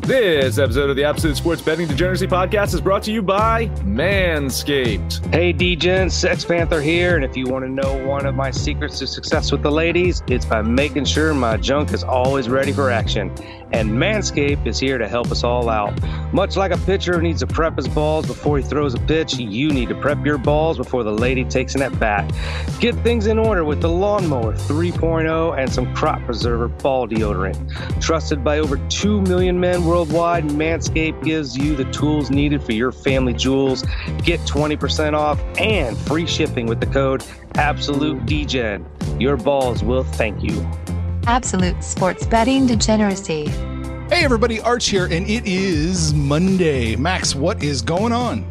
This episode of the Absolute Sports Betting Degeneracy Podcast is brought to you by Manscaped. Hey, DGen, Sex Panther here, and if you want to know one of my secrets to success with the ladies, it's by making sure my junk is always ready for action. And Manscaped is here to help us all out. Much like a pitcher needs to prep his balls before he throws a pitch, you need to prep your balls before the lady takes an at bat. Get things in order with the Lawnmower 3.0 and some Crop Preserver ball deodorant. Trusted by over 2 million men worldwide, Manscaped gives you the tools needed for your family jewels. Get 20% off and free shipping with the code AbsoluteDGen. Your balls will thank you. Absolute sports betting degeneracy. Hey everybody, Arch here, and it is Monday. Max, what is going on?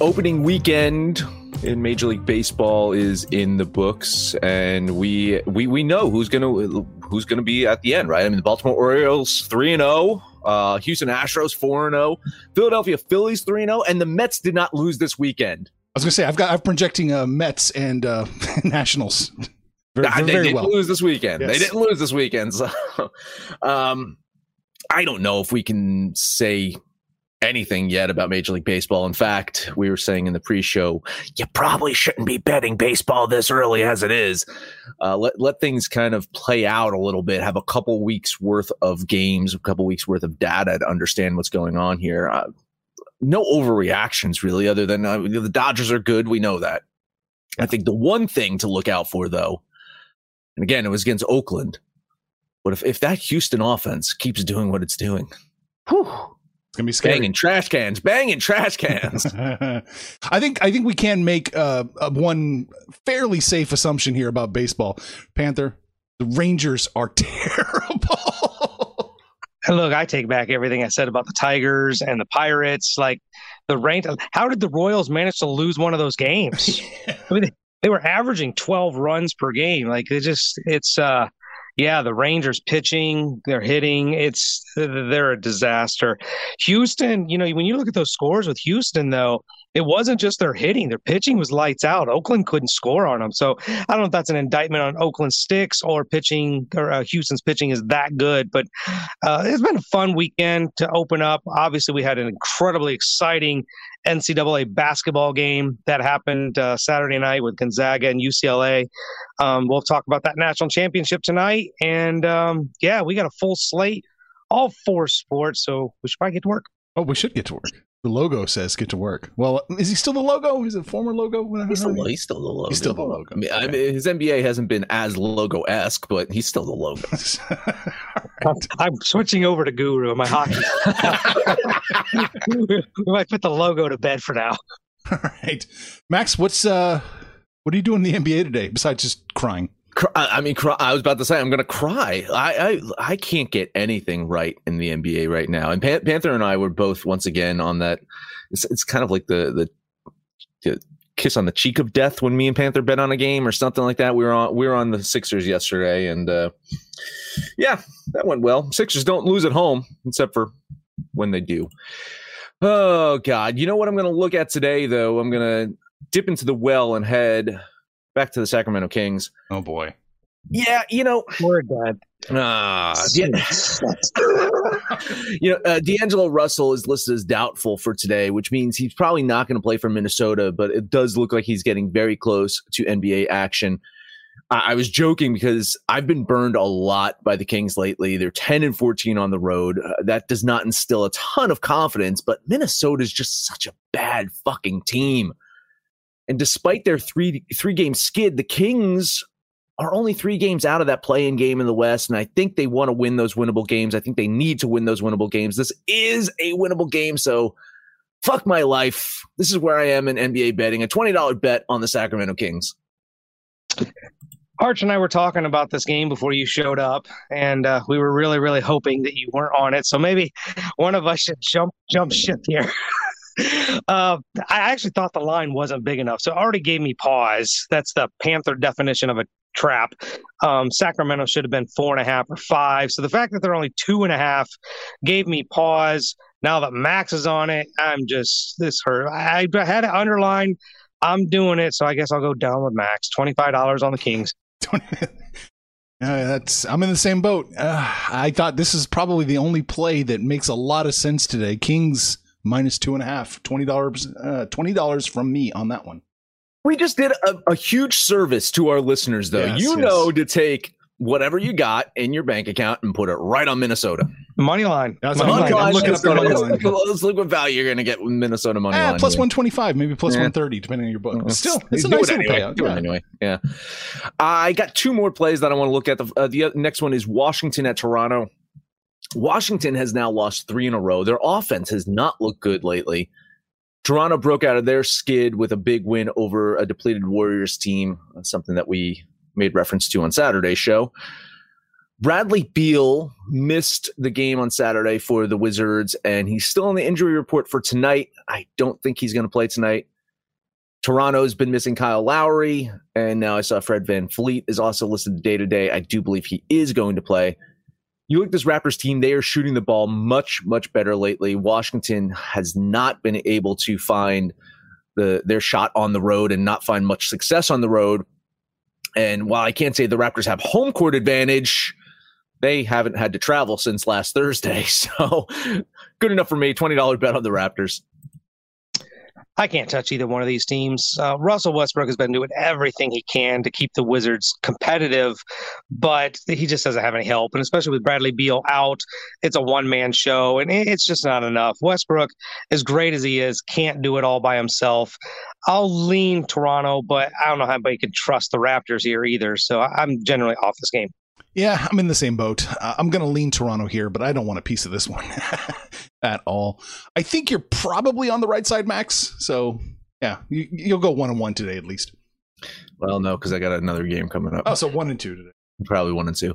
Opening weekend in Major League Baseball is in the books, and we we we know who's gonna who's gonna be at the end, right? I mean, the Baltimore Orioles three and zero, uh, Houston Astros four and zero, Philadelphia Phillies three and zero, and the Mets did not lose this weekend. I was gonna say I've got I'm projecting uh, Mets and uh, Nationals. Very, they didn't well. lose this weekend. Yes. They didn't lose this weekend. So, um, I don't know if we can say anything yet about Major League Baseball. In fact, we were saying in the pre-show, you probably shouldn't be betting baseball this early as it is. Uh, let let things kind of play out a little bit. Have a couple weeks worth of games, a couple weeks worth of data to understand what's going on here. Uh, no overreactions really, other than uh, the Dodgers are good. We know that. I think the one thing to look out for though and again, it was against Oakland. But if, if that Houston offense keeps doing what it's doing, whew, it's gonna be scary. Banging trash cans, banging trash cans. I think I think we can make uh, one fairly safe assumption here about baseball. Panther, the Rangers are terrible. Look, I take back everything I said about the Tigers and the Pirates. Like the rank, how did the Royals manage to lose one of those games? I mean, they were averaging 12 runs per game. Like it just, it's, uh, yeah, the Rangers pitching, they're hitting. It's they're a disaster. Houston, you know, when you look at those scores with Houston, though, it wasn't just their hitting; their pitching was lights out. Oakland couldn't score on them, so I don't know if that's an indictment on Oakland sticks or pitching or uh, Houston's pitching is that good. But uh, it's been a fun weekend to open up. Obviously, we had an incredibly exciting NCAA basketball game that happened uh, Saturday night with Gonzaga and UCLA. Um, we'll talk about that national championship tonight. And um, yeah, we got a full slate, all four sports. So we should probably get to work. Oh, we should get to work. The logo says "get to work." Well, is he still the logo? Is it former logo? He's still, he's still, the logo. He's still the logo. I mean, okay. I mean his NBA hasn't been as logo esque, but he's still the logo. right. I'm switching over to Guru. in My hockey. we might put the logo to bed for now. All right, Max. What's uh, what are you doing in the NBA today besides just crying? I mean, I was about to say I'm going to cry. I, I I can't get anything right in the NBA right now. And Pan- Panther and I were both once again on that. It's, it's kind of like the, the, the kiss on the cheek of death when me and Panther bet on a game or something like that. We were on we were on the Sixers yesterday, and uh, yeah, that went well. Sixers don't lose at home except for when they do. Oh God! You know what I'm going to look at today, though. I'm going to dip into the well and head back to the Sacramento Kings. Oh boy. Yeah, you know, we're dead. Ah, yeah. you know, uh, D'Angelo Russell is listed as doubtful for today, which means he's probably not going to play for Minnesota. But it does look like he's getting very close to NBA action. I, I was joking because I've been burned a lot by the Kings lately. They're ten and fourteen on the road. Uh, that does not instill a ton of confidence. But Minnesota is just such a bad fucking team. And despite their three three game skid, the Kings are only three games out of that play-in game in the West, and I think they want to win those winnable games. I think they need to win those winnable games. This is a winnable game, so fuck my life. This is where I am in NBA betting. A twenty dollar bet on the Sacramento Kings. Arch and I were talking about this game before you showed up, and uh, we were really, really hoping that you weren't on it. So maybe one of us should jump jump ship here. uh, I actually thought the line wasn't big enough, so it already gave me pause. That's the Panther definition of a trap. Um, Sacramento should have been four and a half or five. So the fact that they're only two and a half gave me pause. Now that Max is on it, I'm just this hurt. I, I had to underline. I'm doing it, so I guess I'll go down with Max. Twenty five dollars on the Kings. Uh, that's I'm in the same boat. Uh, I thought this is probably the only play that makes a lot of sense today. Kings minus two and a half, twenty dollars, uh, twenty dollars from me on that one. We just did a, a huge service to our listeners, though. Yes, you yes. know to take whatever you got in your bank account and put it right on Minnesota. Money line. That's money line. I'm looking up the money line. Let's look what value you're going to get with Minnesota money eh, line. Plus 125, maybe plus yeah. 130, depending on your book. Still, it's a nice it anyway. payout. Yeah. anyway. Yeah. I got two more plays that I want to look at. The, uh, the next one is Washington at Toronto. Washington has now lost three in a row. Their offense has not looked good lately. Toronto broke out of their skid with a big win over a depleted Warriors team, uh, something that we made reference to on Saturday's show. Bradley Beal missed the game on Saturday for the Wizards, and he's still on the injury report for tonight. I don't think he's going to play tonight. Toronto's been missing Kyle Lowry, and now I saw Fred Van VanVleet is also listed day to day. I do believe he is going to play you look at this Raptors team, they are shooting the ball much, much better lately. Washington has not been able to find the their shot on the road and not find much success on the road. And while I can't say the Raptors have home court advantage, they haven't had to travel since last Thursday. So good enough for me. $20 bet on the Raptors. I can't touch either one of these teams. Uh, Russell Westbrook has been doing everything he can to keep the Wizards competitive, but he just doesn't have any help. And especially with Bradley Beal out, it's a one man show, and it's just not enough. Westbrook, as great as he is, can't do it all by himself. I'll lean Toronto, but I don't know how anybody can trust the Raptors here either. So I'm generally off this game. Yeah, I'm in the same boat. Uh, I'm going to lean Toronto here, but I don't want a piece of this one at all. I think you're probably on the right side, Max. So yeah, you, will go one and one today at least. Well, no, because I got another game coming up. Oh, so one and two today. Probably one and two.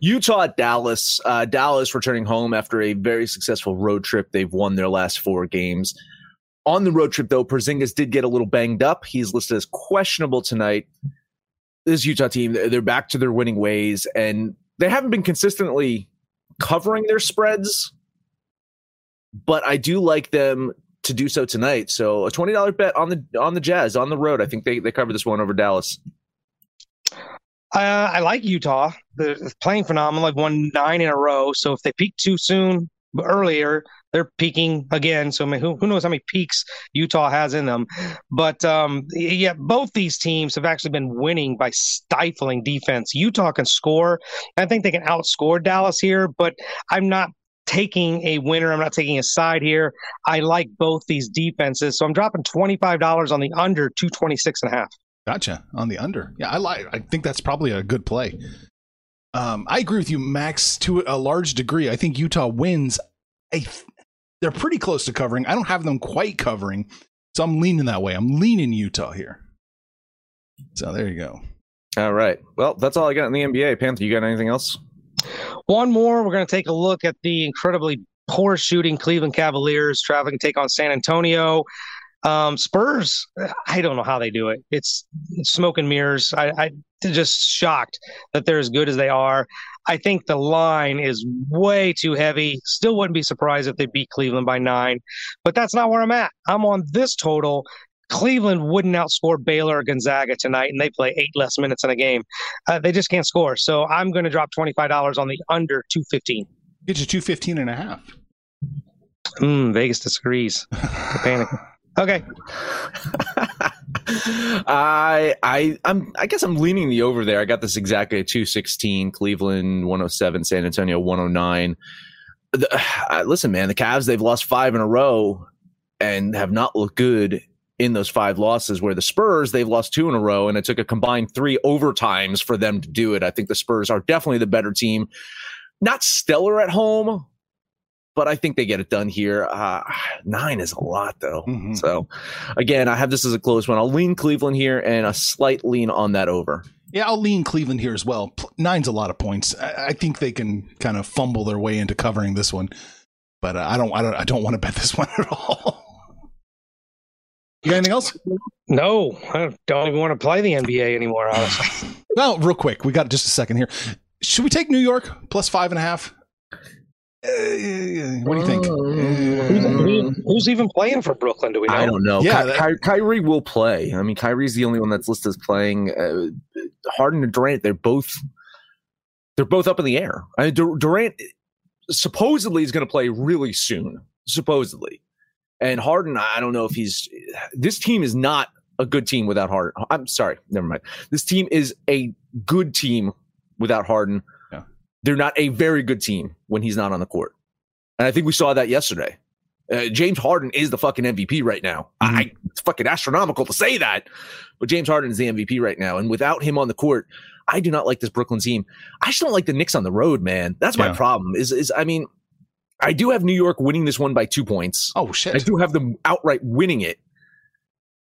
Utah at Dallas. Uh, Dallas returning home after a very successful road trip. They've won their last four games. On the road trip, though, Porzingis did get a little banged up. He's listed as questionable tonight this Utah team, they're back to their winning ways, and they haven't been consistently covering their spreads. But I do like them to do so tonight. So a twenty dollar bet on the on the Jazz on the road. I think they they cover this one over Dallas. Uh, I like Utah. They're playing phenomenal. I've won nine in a row. So if they peak too soon, earlier, they're peaking again. So I mean, who, who knows how many peaks Utah has in them? But um, yeah, both these teams have actually been winning by stifling defense. Utah can score. I think they can outscore Dallas here, but I'm not taking a winner. I'm not taking a side here. I like both these defenses. So I'm dropping $25 on the under 226 and a half. Gotcha. On the under. Yeah, I like I think that's probably a good play. Um, I agree with you, Max, to a large degree. I think Utah wins. I, they're pretty close to covering. I don't have them quite covering, so I'm leaning that way. I'm leaning Utah here. So there you go. All right. Well, that's all I got in the NBA. Panther, you got anything else? One more. We're going to take a look at the incredibly poor shooting Cleveland Cavaliers traveling to take on San Antonio. Um, Spurs, I don't know how they do it. It's smoke and mirrors. I, I just shocked that they're as good as they are. I think the line is way too heavy. Still wouldn't be surprised if they beat Cleveland by nine, but that's not where I'm at. I'm on this total. Cleveland wouldn't outscore Baylor or Gonzaga tonight, and they play eight less minutes in a game. Uh, they just can't score. So I'm going to drop $25 on the under 215. Get you 215 and a half. Mm, Vegas disagrees. panic. Okay. I I I'm I guess I'm leaning the over there. I got this exactly at 216, Cleveland 107, San Antonio 109. The, uh, listen, man, the Cavs they've lost five in a row and have not looked good in those five losses. Where the Spurs they've lost two in a row, and it took a combined three overtimes for them to do it. I think the Spurs are definitely the better team. Not stellar at home, but I think they get it done here. Uh, nine is a lot though. Mm-hmm. So again, I have this as a close one. I'll lean Cleveland here and a slight lean on that over. Yeah, I'll lean Cleveland here as well. Nine's a lot of points. I, I think they can kind of fumble their way into covering this one, but uh, I don't. I don't. I don't want to bet this one at all. You got anything else? No, I don't even want to play the NBA anymore. Honestly. well, real quick, we got just a second here. Should we take New York plus five and a half? Uh, what do you think? Uh, who's, even playing for Brooklyn? Do we know? I don't know. Yeah, Ky- Ky- Kyrie will play. I mean, Kyrie's the only one that's listed as playing. Uh, Harden and Durant, they're both they're both up in the air. I mean, Dur- Durant supposedly is going to play really soon. Supposedly, and Harden, I don't know if he's. This team is not a good team without Harden. I'm sorry, never mind. This team is a good team without Harden they're not a very good team when he's not on the court. And I think we saw that yesterday. Uh, James Harden is the fucking MVP right now. Mm-hmm. I, it's fucking astronomical to say that, but James Harden is the MVP right now. And without him on the court, I do not like this Brooklyn team. I just don't like the Knicks on the road, man. That's my yeah. problem. Is is I mean, I do have New York winning this one by two points. Oh shit! I do have them outright winning it,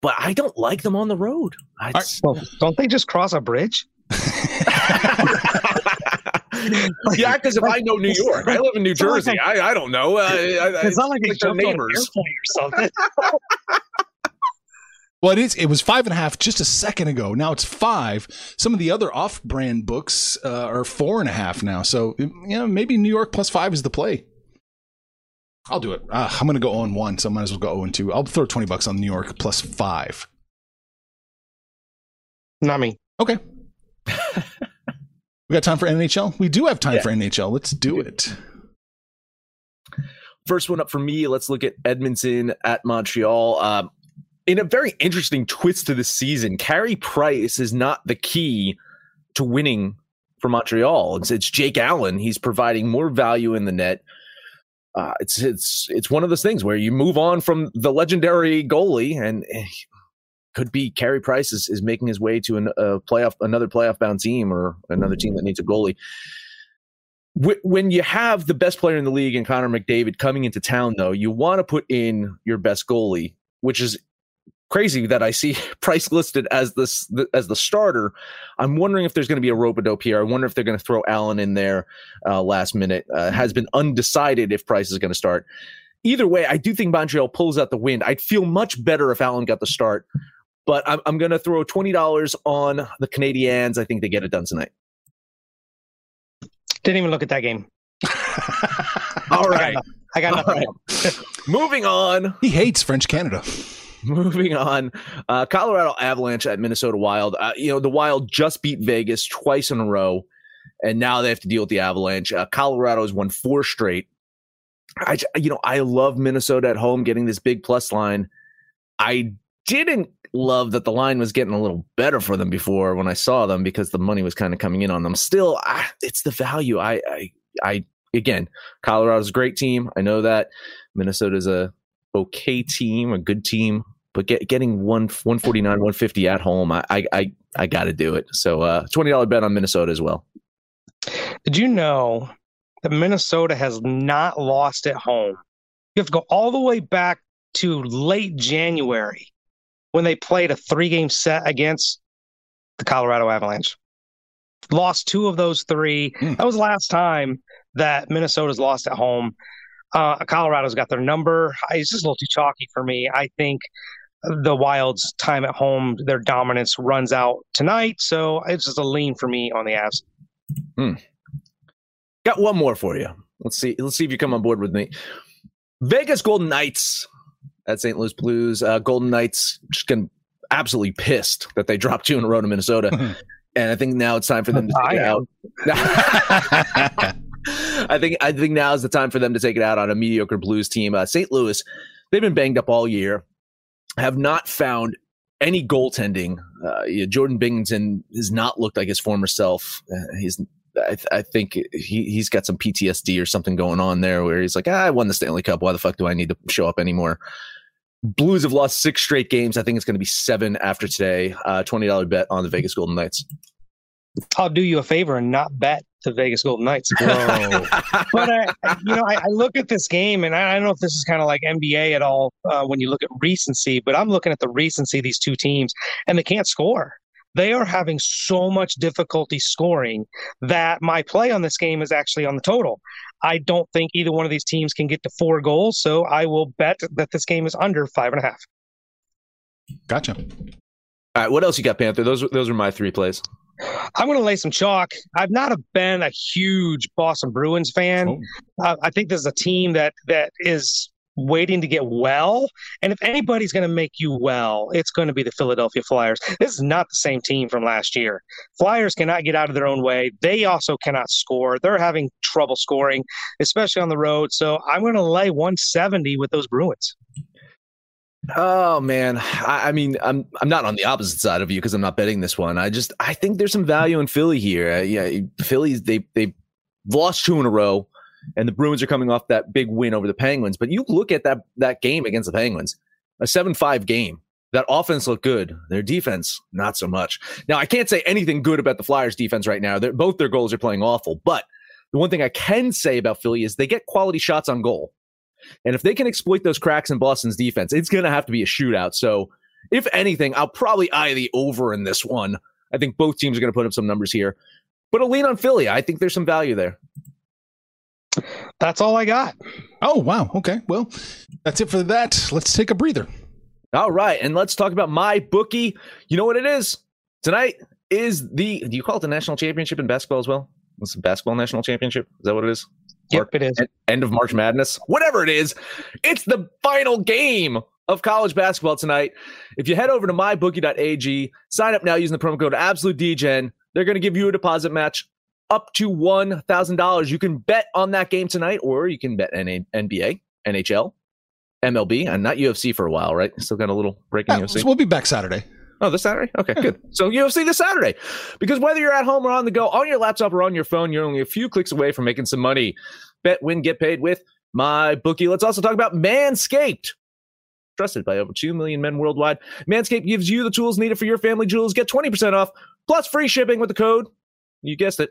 but I don't like them on the road. Right. Well, don't they just cross a bridge? yeah, because if I know New York, I live in New Jersey. Like I, I don't know. Uh, I, it's not like they jumped neighbors or something. Well, it is. It was five and a half just a second ago. Now it's five. Some of the other off-brand books uh, are four and a half now. So, you know, maybe New York plus five is the play. I'll do it. Uh, I'm going to go on one, so I might as well go 0 2. I'll throw 20 bucks on New York plus five. Not me. Okay. We got time for NHL? We do have time yeah. for NHL. Let's do it. First one up for me. Let's look at Edmonton at Montreal. Um, in a very interesting twist to the season, Carey Price is not the key to winning for Montreal. It's, it's Jake Allen. He's providing more value in the net. Uh, it's it's it's one of those things where you move on from the legendary goalie, and eh, could be Carey Price is, is making his way to an, a playoff, another playoff bound team or another team that needs a goalie. When you have the best player in the league and Connor McDavid coming into town, though, you want to put in your best goalie, which is crazy that I see Price listed as this as the starter. I'm wondering if there's going to be a rope a dope here. I wonder if they're going to throw Allen in there uh, last minute. Uh, has been undecided if Price is going to start. Either way, I do think Montreal pulls out the win. I'd feel much better if Allen got the start but I'm, I'm going to throw $20 on the Canadiens. I think they get it done tonight. Didn't even look at that game. All right. I got, nothing. Right. Moving on. He hates French Canada. Moving on, uh, Colorado Avalanche at Minnesota Wild. Uh, you know, the Wild just beat Vegas twice in a row, and now they have to deal with the Avalanche. Uh, Colorado has won four straight. I, you know, I love Minnesota at home getting this big plus line. I didn't love that the line was getting a little better for them before when I saw them because the money was kind of coming in on them. Still, I, it's the value. I, I, I, again, Colorado's a great team. I know that Minnesota's a okay team, a good team, but get, getting one, 149, 150 at home, I, I, I, I got to do it. So, uh, $20 bet on Minnesota as well. Did you know that Minnesota has not lost at home? You have to go all the way back to late January when they played a three game set against the Colorado Avalanche. Lost two of those three. Mm. That was the last time that Minnesota's lost at home. Uh, Colorado's got their number. It's just a little too chalky for me. I think the Wild's time at home, their dominance runs out tonight. So it's just a lean for me on the Avs. Hmm. Got one more for you. Let's see. Let's see if you come on board with me. Vegas Golden Knights at St. Louis Blues. Uh, Golden Knights just getting absolutely pissed that they dropped two in a row to Minnesota. and I think now it's time for them to take it out. I think I think now is the time for them to take it out on a mediocre Blues team. Uh, St. Louis, they've been banged up all year, have not found any goaltending. Uh, yeah, Jordan Binnington has not looked like his former self. Uh, he's I, th- I, think he he's got some PTSD or something going on there where he's like, ah, I won the Stanley Cup. Why the fuck do I need to show up anymore? Blues have lost six straight games. I think it's going to be seven after today. Uh, Twenty dollar bet on the Vegas Golden Knights. I'll do you a favor and not bet the Vegas Golden Knights. but I, you know, I, I, look at this game, and I, don't know if this is kind of like NBA at all uh, when you look at recency, but I'm looking at the recency of these two teams, and they can't score. They are having so much difficulty scoring that my play on this game is actually on the total. I don't think either one of these teams can get to four goals, so I will bet that this game is under five and a half. Gotcha. All right, what else you got, Panther? Those those are my three plays. I'm going to lay some chalk. I've not been a huge Boston Bruins fan. Oh. Uh, I think this is a team that that is waiting to get well. And if anybody's going to make you well, it's going to be the Philadelphia Flyers. This is not the same team from last year. Flyers cannot get out of their own way. They also cannot score. They're having trouble scoring, especially on the road. So I'm going to lay 170 with those Bruins. Oh man, I, I, mean, I'm I'm not on the opposite side of you because I'm not betting this one. I just I think there's some value in Philly here. Uh, yeah, Philly's they they've lost two in a row, and the Bruins are coming off that big win over the Penguins. But you look at that that game against the Penguins, a seven five game. That offense looked good. Their defense, not so much. Now, I can't say anything good about the Flyers' defense right now. They're, both their goals are playing awful. But the one thing I can say about Philly is they get quality shots on goal. And if they can exploit those cracks in Boston's defense, it's going to have to be a shootout. So, if anything, I'll probably eye the over in this one. I think both teams are going to put up some numbers here, but I'll lean on Philly. I think there's some value there. That's all I got. Oh, wow. Okay. Well, that's it for that. Let's take a breather. All right. And let's talk about my bookie. You know what it is? Tonight is the, do you call it the national championship in basketball as well? It's the basketball national championship. Is that what it is? Yep, it is. End of March Madness, whatever it is. It's the final game of college basketball tonight. If you head over to mybookie.ag, sign up now using the promo code AbsoluteDGen. They're going to give you a deposit match up to $1,000. You can bet on that game tonight, or you can bet NBA, NHL, MLB, and not UFC for a while, right? Still got a little breaking yeah, UFC. So we'll be back Saturday. Oh, this Saturday? Okay, yeah. good. So UFC this Saturday. Because whether you're at home or on the go, on your laptop or on your phone, you're only a few clicks away from making some money. Bet, win, get paid with my bookie. Let's also talk about Manscaped. Trusted by over 2 million men worldwide. Manscaped gives you the tools needed for your family jewels. Get 20% off plus free shipping with the code. You guessed it.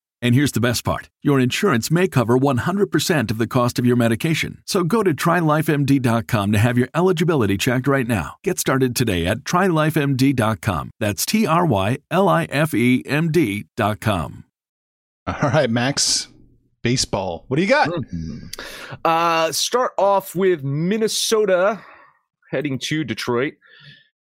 And here's the best part your insurance may cover 100% of the cost of your medication. So go to trylifemd.com to have your eligibility checked right now. Get started today at trylifemd.com. That's T R Y L I F E M D.com. All right, Max. Baseball. What do you got? Mm-hmm. Uh, start off with Minnesota heading to Detroit.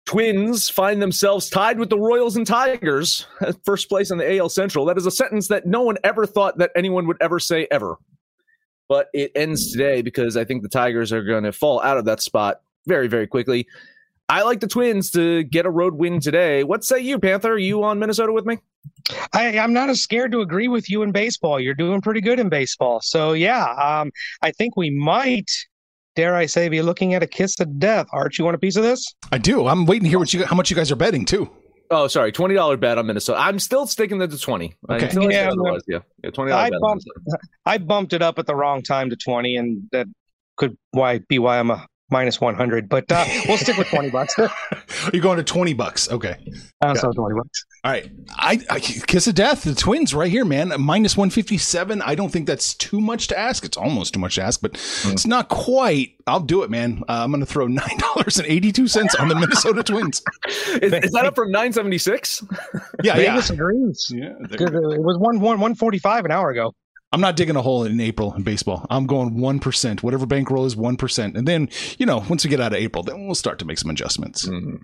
Twins find themselves tied with the Royals and Tigers, first place in the AL Central. That is a sentence that no one ever thought that anyone would ever say ever. But it ends today because I think the Tigers are going to fall out of that spot very, very quickly. I like the Twins to get a road win today. What say you, Panther? Are you on Minnesota with me? I, am not as scared to agree with you in baseball. You're doing pretty good in baseball. So, yeah, um, I think we might dare I say, be looking at a kiss of death. Art, you want a piece of this? I do. I'm waiting to hear what you how much you guys are betting too. Oh, sorry, twenty dollar bet on Minnesota. I'm still sticking to the twenty. Okay. Yeah, yeah, yeah, twenty I bumped, I bumped it up at the wrong time to twenty, and that could why be why I'm a minus 100 but uh, we'll stick with 20 bucks. You're going to 20 bucks. Okay. Uh, so 20 bucks. All right. I, I, kiss of death the twins right here man. Minus 157 i don't think that's too much to ask. It's almost too much to ask but mm. it's not quite. I'll do it man. Uh, i'm gonna throw nine dollars and 82 cents on the minnesota twins. Is, is, that up from 976 yeah Vegas yeah. agrees. Yeah it was one, one 145 an hour ago I'm not digging a hole in April in baseball. I'm going 1%, whatever bankroll is 1%. And then, you know, once we get out of April, then we'll start to make some adjustments. Mm-hmm.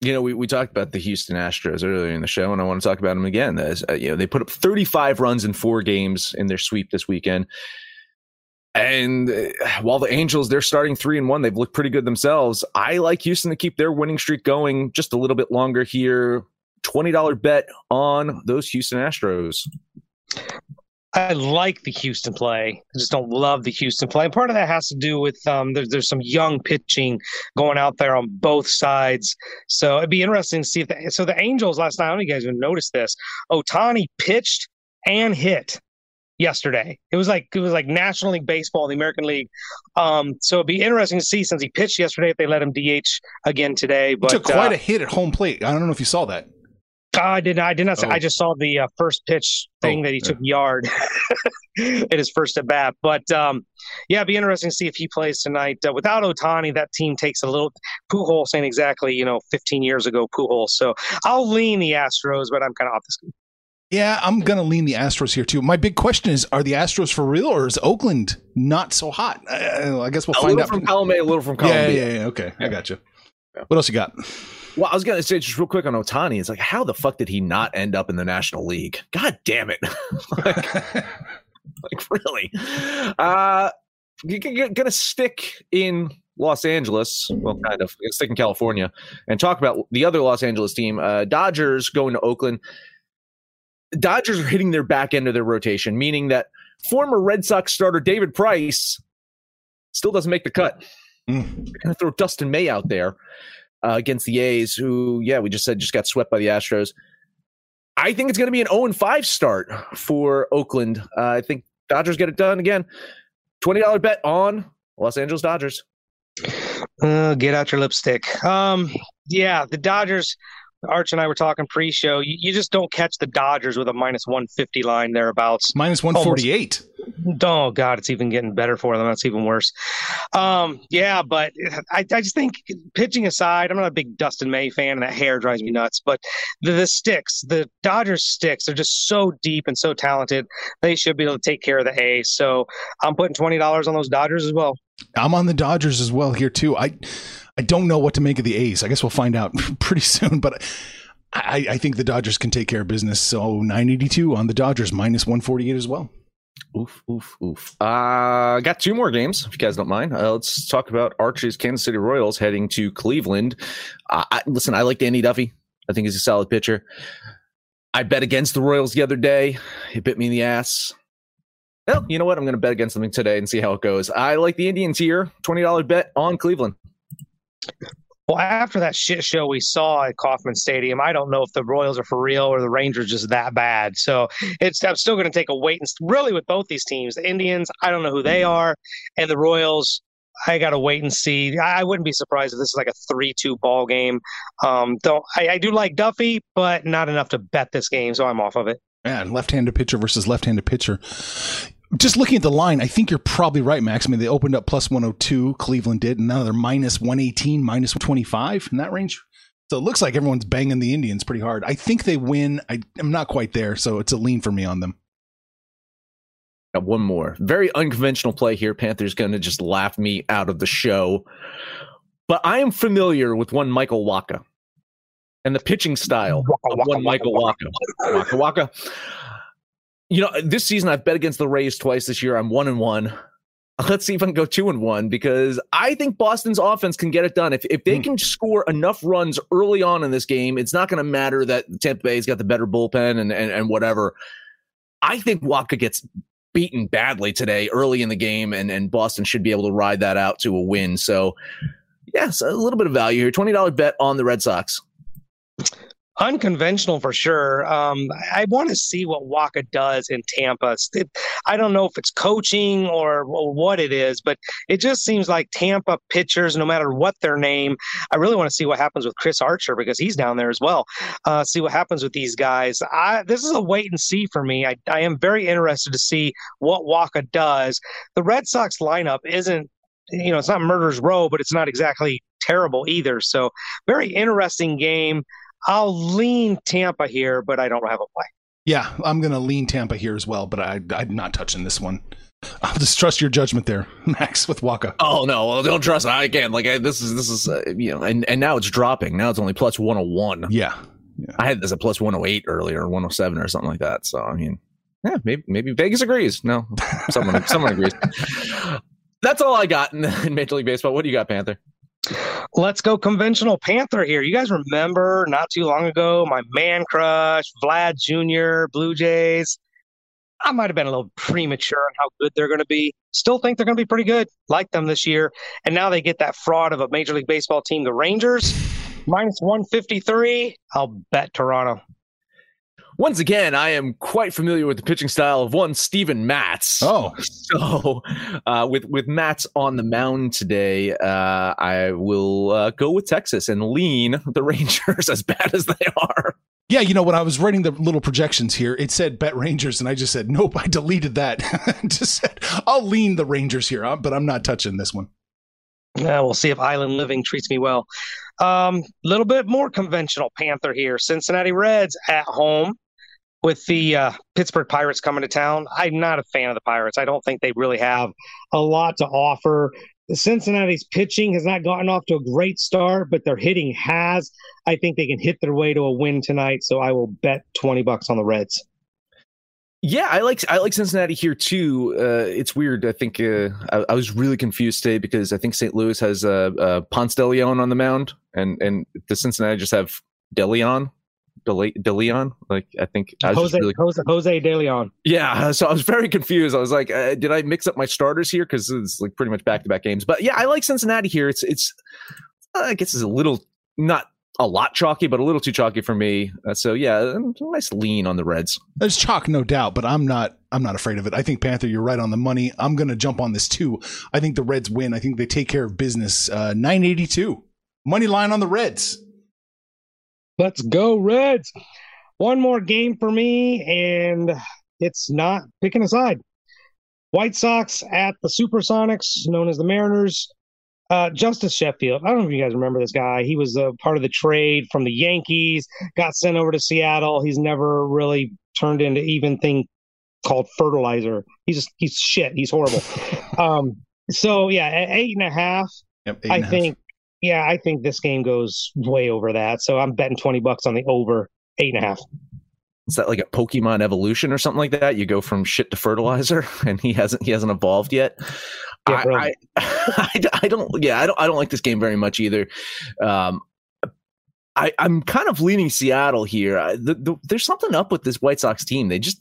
You know, we, we talked about the Houston Astros earlier in the show, and I want to talk about them again. As, uh, you know, they put up 35 runs in four games in their sweep this weekend. And uh, while the Angels, they're starting three and one, they've looked pretty good themselves. I like Houston to keep their winning streak going just a little bit longer here. $20 bet on those Houston Astros. I like the Houston play. I just don't love the Houston play. And part of that has to do with um, there's there's some young pitching going out there on both sides. So it'd be interesting to see if the, so the Angels last night. I don't know if you guys even noticed this. Ohtani pitched and hit yesterday. It was like it was like National League Baseball, the American League. Um, so it'd be interesting to see since he pitched yesterday if they let him DH again today. But he took quite uh, a hit at home plate. I don't know if you saw that. Uh, I did not. I did not. Oh. I just saw the uh, first pitch thing oh, that he yeah. took yard in his first at bat. But um, yeah, it'd be interesting to see if he plays tonight. Uh, without Ohtani, that team takes a little. Pujols saying exactly, you know, 15 years ago, Pujols. So I'll lean the Astros, but I'm kind of off this. Yeah, I'm gonna lean the Astros here too. My big question is: Are the Astros for real, or is Oakland not so hot? Uh, I guess we'll a find out from column A, a little from column yeah, B. Yeah, yeah, okay, yeah. I got you. What else you got? Well, I was gonna say just real quick on Ohtani. It's like, how the fuck did he not end up in the National League? God damn it! like, like, really? Uh, gonna stick in Los Angeles. Well, kind of stick in California and talk about the other Los Angeles team. Uh, Dodgers going to Oakland. Dodgers are hitting their back end of their rotation, meaning that former Red Sox starter David Price still doesn't make the cut. Mm. They're going to throw Dustin May out there uh, against the A's, who, yeah, we just said just got swept by the Astros. I think it's going to be an 0 5 start for Oakland. Uh, I think Dodgers get it done again. $20 bet on Los Angeles Dodgers. Uh, get out your lipstick. Um, yeah, the Dodgers Arch and I were talking pre-show. You, you, just don't catch the Dodgers with a minus 150 line thereabouts. Minus 148. Almost, oh God, it's even getting better for them. That's even worse. Um, yeah, but I, I just think pitching aside, I'm not a big Dustin May fan, and that hair drives me nuts. But the, the sticks, the Dodgers sticks, they're just so deep and so talented. They should be able to take care of the A's. So I'm putting twenty dollars on those Dodgers as well. I'm on the Dodgers as well here too. I I don't know what to make of the A's. I guess we'll find out pretty soon. But I, I think the Dodgers can take care of business. So 982 on the Dodgers, minus 148 as well. Oof, oof, oof. Uh, got two more games, if you guys don't mind. Uh, let's talk about Archie's Kansas City Royals heading to Cleveland. Uh, I, listen, I like Danny Duffy. I think he's a solid pitcher. I bet against the Royals the other day. It bit me in the ass. Well, you know what? I'm going to bet against something today and see how it goes. I like the Indians here. $20 bet on Cleveland. Well, after that shit show we saw at Kauffman Stadium, I don't know if the Royals are for real or the Rangers just that bad. So it's I'm still going to take a wait and really with both these teams, the Indians, I don't know who they are, and the Royals. I got to wait and see. I wouldn't be surprised if this is like a three-two ball game. Um, though I, I do like Duffy, but not enough to bet this game, so I'm off of it. Yeah, left-handed pitcher versus left-handed pitcher just looking at the line, I think you're probably right, Max. I mean, they opened up plus 102, Cleveland did, and now they're minus 118, minus 125 in that range. So it looks like everyone's banging the Indians pretty hard. I think they win. I, am not quite there, so it's a lean for me on them. Got one more. Very unconventional play here. Panthers going to just laugh me out of the show. But I am familiar with one Michael Wacha and the pitching style of one Michael Wacha. Waka Waka. You know, this season I've bet against the Rays twice this year. I'm one and one. Let's see if I can go two and one because I think Boston's offense can get it done. If if they hmm. can score enough runs early on in this game, it's not going to matter that Tampa Bay's got the better bullpen and, and and whatever. I think Wacha gets beaten badly today early in the game, and and Boston should be able to ride that out to a win. So, yes, a little bit of value here. Twenty dollar bet on the Red Sox unconventional for sure. Um, I want to see what Wacha does in Tampa. It, I don't know if it's coaching or, or, what it is, but it just seems like Tampa pitchers, no matter what their name, I really want to see what happens with Chris Archer because he's down there as well. Uh, see what happens with these guys. I, this is a wait and see for me. I, I am very interested to see what Wacha does. The Red Sox lineup isn't you know, it's not murder's row, but it's not exactly terrible either. So very interesting game. I'll lean Tampa here, but I don't have a play. Yeah, I'm going to lean Tampa here as well, but I, I'm not touching this one. I'll just trust your judgment there, Max, with Wacha. Oh no, well, don't trust. I again, like I, this is this is uh, you know, and and now it's dropping. Now it's only plus 101. Yeah, yeah. I had this at plus 108 earlier, 107 or something like that. So I mean, yeah, maybe maybe Vegas agrees. No, someone someone agrees. That's all I got in, in Major League Baseball. What do you got, Panther? Let's go conventional Panther here. You guys remember not too long ago my man crush, Vlad Jr., Blue Jays. I might have been a little premature on how good they're going to be. Still think they're going to be pretty good. Like them this year. And now they get that fraud of a Major League Baseball team, the Rangers, minus 153. I'll bet Toronto. Once again, I am quite familiar with the pitching style of one Steven Matz. Oh, so uh, with with Matz on the mound today, uh, I will uh, go with Texas and lean the Rangers as bad as they are. Yeah, you know, when I was writing the little projections here, it said bet Rangers, and I just said, nope, I deleted that. just said, I'll lean the Rangers here, but I'm not touching this one. Yeah, we'll see if Island Living treats me well. A um, little bit more conventional Panther here. Cincinnati Reds at home with the uh, Pittsburgh Pirates coming to town. I'm not a fan of the Pirates. I don't think they really have a lot to offer. Cincinnati's pitching has not gotten off to a great start, but their hitting has. I think they can hit their way to a win tonight, so I will bet 20 bucks on the Reds. Yeah, I like I like Cincinnati here too. Uh, it's weird. I think uh, I, I, was really confused today because I think St. Louis has uh, uh, Ponce de Leon on the mound, and and the Cincinnati just have De Leon. De, De Leon. Like I think I Jose, really... Jose Jose De Leon. Yeah, so I was very confused. I was like, uh, did I mix up my starters here? Because it's like pretty much back to back games. But yeah, I like Cincinnati here. It's it's uh, I guess it's a little not a lot chalky, but a little too chalky for me. Uh, so yeah, nice lean on the Reds. There's chalk, no doubt, but I'm not. I'm not afraid of it. I think Panther, you're right on the money. I'm going to jump on this too. I think the Reds win. I think they take care of business. Uh, 982 money line on the Reds. Let's go, Reds. One more game for me, and it's not picking a side. White Sox at the Supersonics, known as the Mariners. Uh, Justus Sheffield. I don't know if you guys remember this guy. He was a part of the trade from the Yankees, got sent over to Seattle. He's never really turned into even thing called fertilizer. He's just, he's shit. He's horrible. um, so yeah, at eight and a half, yep, I think yeah, I think this game goes way over that. So I'm betting 20 bucks on the over eight and a half. Is that like a Pokemon evolution or something like that? You go from shit to fertilizer and he hasn't, he hasn't evolved yet. Yeah, I, I, I, don't, yeah, I don't, I don't like this game very much either. Um, I, I'm kind of leaning Seattle here. I, the, the, there's something up with this White Sox team. They just,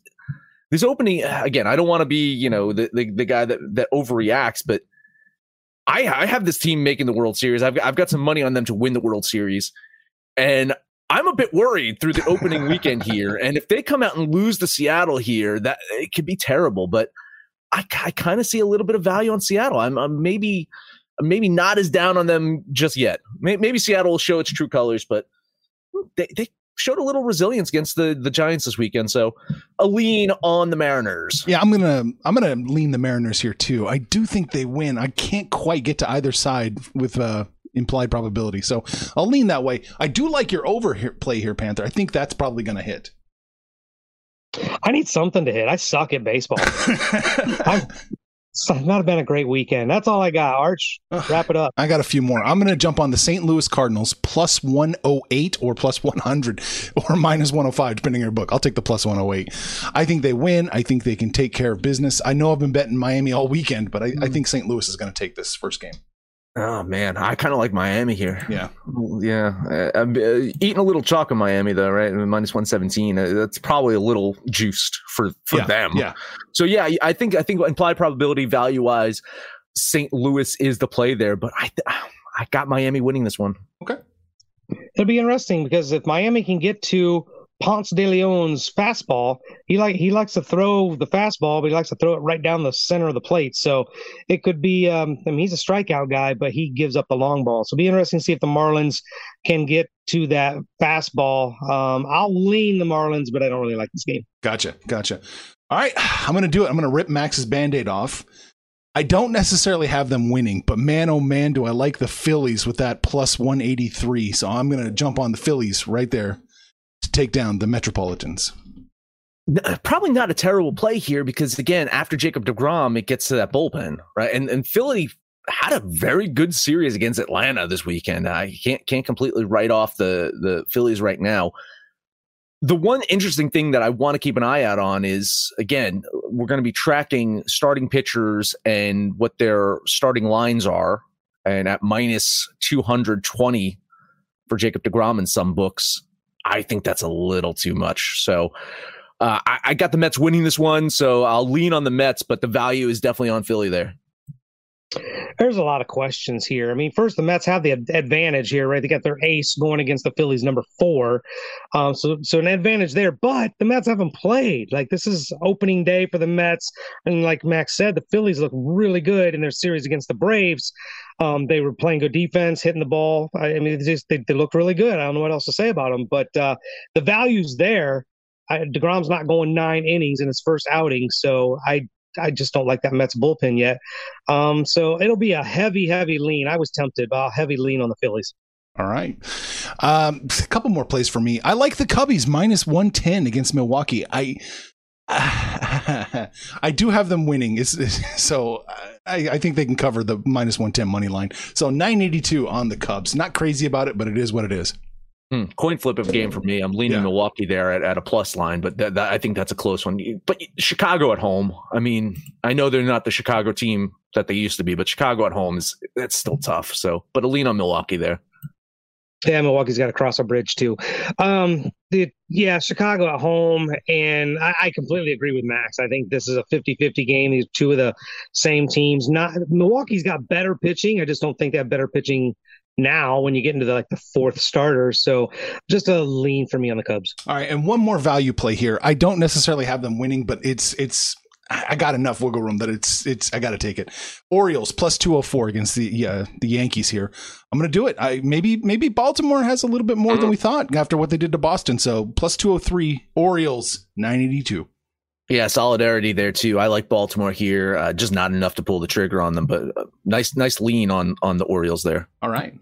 this opening again. I don't want to be, you know, the, the, the guy that that overreacts, but I, I have this team making the World Series. I've, I've got some money on them to win the World Series. And I'm a bit worried through the opening weekend here. And if they come out and lose to Seattle here, that it could be terrible. But I, I kind of see a little bit of value on Seattle. I'm, I'm maybe maybe not as down on them just yet. Maybe Seattle will show its true colors, but they, they showed a little resilience against the the Giants this weekend. So a lean on the Mariners. Yeah, I'm gonna I'm gonna lean the Mariners here too. I do think they win. I can't quite get to either side with uh implied probability. So I'll lean that way. I do like your over here, play here, Panther. I think that's probably gonna hit. I need something to hit. I suck at baseball. I'm, it's not been a great weekend. That's all I got. Arch, wrap it up. I got a few more. I'm going to jump on the St. Louis Cardinals plus 108 or plus 100 or minus 105, depending on your book. I'll take the plus 108. I think they win. I think they can take care of business. I know I've been betting Miami all weekend, but I, I hmm. think St. Louis is going to take this first game. Oh man, I kind of like Miami here. Yeah, yeah. I'm uh, eating a little chalk in Miami though, right? Minus one seventeen. Uh, that's probably a little juiced for for yeah, them. Yeah. So yeah, I think I think implied probability value wise, St. Louis is the play there, but I I got Miami winning this one. Okay. It'll be interesting because if Miami can get to Ponce de Leon's fastball. He like he likes to throw the fastball, but he likes to throw it right down the center of the plate. So it could be. Um, I mean, he's a strikeout guy, but he gives up the long ball. So be interesting to see if the Marlins can get to that fastball. Um, I'll lean the Marlins, but I don't really like this game. Gotcha, gotcha. All right, I'm to do it. I'm to rip Max's band-aid off. I don't necessarily have them winning, but man, oh man, do I like the Phillies with that plus 183. So I'm going to jump on the Phillies right there to take down the Metropolitans. Uh, probably not a terrible play here because again, after Jacob deGrom, it gets to that bullpen, right? And and Philly had a very good series against Atlanta this weekend. I can't can't completely write off the the Phillies right now. The one interesting thing that I want to keep an eye out on is again, we're going to be tracking starting pitchers and what their starting lines are. And at minus 220 for Jacob deGrom in some books, I think that's a little too much. So uh, I, I, got the Mets winning this one, so I'll lean on the Mets, but the value is definitely on Philly there. There's a lot of questions here. I mean, first, the Mets have the advantage here, right? They got their ace going against the Phillies, number four. Um, so, so an advantage there. But the Mets haven't played. Like this is opening day for the Mets, and like Max said, the Phillies look really good in their series against the Braves. Um, they were playing good defense, hitting the ball. I, I mean, they just they, they look really good. I don't know what else to say about them, but uh, the value's there. I, deGrom's not going nine innings in his first outing, so I I just don't like that Mets bullpen yet. Um, so it'll be a heavy, heavy lean. I was tempted, but a heavy lean on the Phillies. All right. Um, a couple more plays for me. I like the Cubbies minus 110 against Milwaukee. I I do have them winning. It's, it's so I, I, think they can cover the minus 110 money line. So 982 on the Cubs. Not crazy about it, but it is what it is. Hmm. Coin flip of game for me. I'm leaning yeah. Milwaukee there at, at a plus line, but that, that, I think that's a close one. But Chicago at home, I mean, I know they're not the Chicago team that they used to be, but Chicago at home is that's still tough. So, but a lean on Milwaukee there. Yeah, Milwaukee's got to cross a bridge too. Um, the, yeah, Chicago at home, and I, I, completely agree with Max. I think this is a 50-50 game. These two of the same teams. Not Milwaukee's got better pitching. I just don't think they have better pitching now when you get into the, like the fourth starter. So just a lean for me on the Cubs. All right, and one more value play here. I don't necessarily have them winning, but it's it's I got enough wiggle room that it's it's I got to take it. Orioles plus 204 against the uh, the Yankees here. I'm going to do it. I maybe maybe Baltimore has a little bit more than we thought after what they did to Boston. So plus 203 Orioles 982. Yeah, solidarity there too. I like Baltimore here, uh, just not enough to pull the trigger on them, but uh, nice, nice lean on on the Orioles there. All right.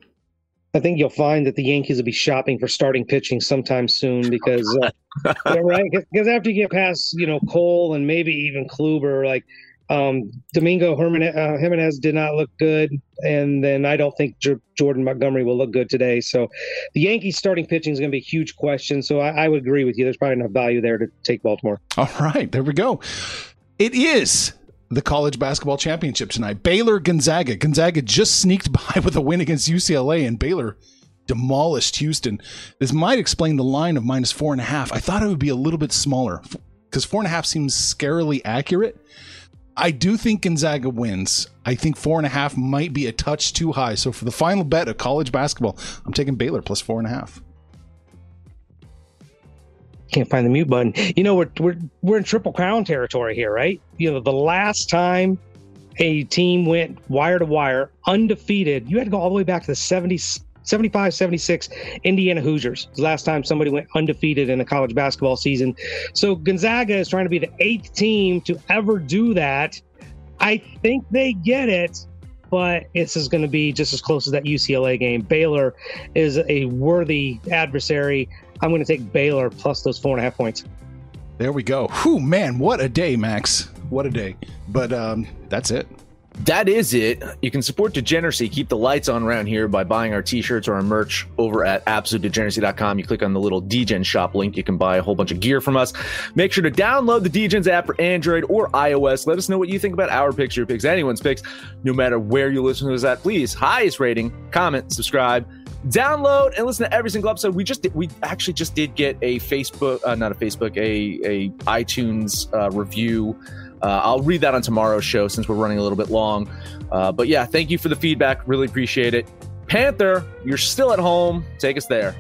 I think you'll find that the Yankees will be shopping for starting pitching sometime soon because, uh, yeah, right? Because after you get past, you know, Cole and maybe even Kluber, like um, Domingo Germán, uh, Jimenez did not look good, and then I don't think J- Jordan Montgomery will look good today. So the Yankees starting pitching is going to be a huge question. So I, I would agree with you. There's probably enough value there to take Baltimore. All right, there we go. It is the college basketball championship tonight. Baylor Gonzaga. Gonzaga just sneaked by with a win against UCLA, and Baylor demolished Houston. This might explain the line of minus four and a half. I thought it would be a little bit smaller because four and a half seems scarily accurate. I do think Gonzaga wins. I think four and a half might be a touch too high. So for the final bet of college basketball, I'm taking Baylor plus four and a half. Can't find the mute button. You know, we're we're we're in triple crown territory here, right? You know, the last time a team went wire to wire undefeated, you had to go all the way back to the 70s 75 76 Indiana Hoosiers. The last time somebody went undefeated in a college basketball season. So Gonzaga is trying to be the eighth team to ever do that. I think they get it, but this is going to be just as close as that UCLA game. Baylor is a worthy adversary. I'm going to take Baylor plus those four and a half points. There we go. Whew, man, what a day, Max. What a day. But um, that's it. That is it. You can support Degeneracy, keep the lights on around here by buying our t-shirts or our merch over at absolutedegeneracy.com. You click on the little Degen shop link. You can buy a whole bunch of gear from us. Make sure to download the Degens app for Android or iOS. Let us know what you think about our picks, your picks, anyone's picks, no matter where you listen to us at. Please, highest rating, comment, subscribe, download, and listen to every single episode. We just did, we actually just did get a Facebook, uh, not a Facebook, a a iTunes uh, review uh, I'll read that on tomorrow's show since we're running a little bit long. Uh, but yeah, thank you for the feedback. Really appreciate it. Panther, you're still at home. Take us there.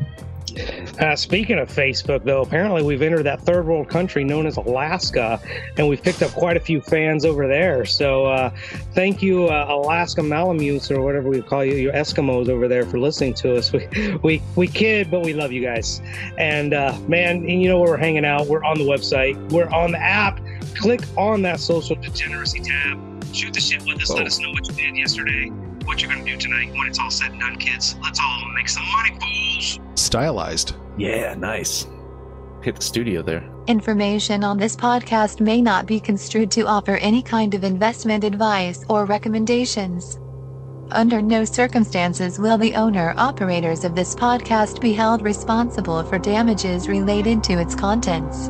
Uh, speaking of Facebook, though, apparently we've entered that third world country known as Alaska, and we've picked up quite a few fans over there. So uh, thank you, uh, Alaska Malamutes, or whatever we call you, your Eskimos over there, for listening to us. We we, we kid, but we love you guys. And uh, man, you know where we're hanging out. We're on the website. We're on the app. Click on that social degeneracy tab. Shoot the shit with us. Let oh. us know what you did yesterday what you're going to do tonight when it's all said and done, kids. Let's all make some money, fools. Stylized. Yeah, nice. Hit the studio there. Information on this podcast may not be construed to offer any kind of investment advice or recommendations. Under no circumstances will the owner operators of this podcast be held responsible for damages related to its contents.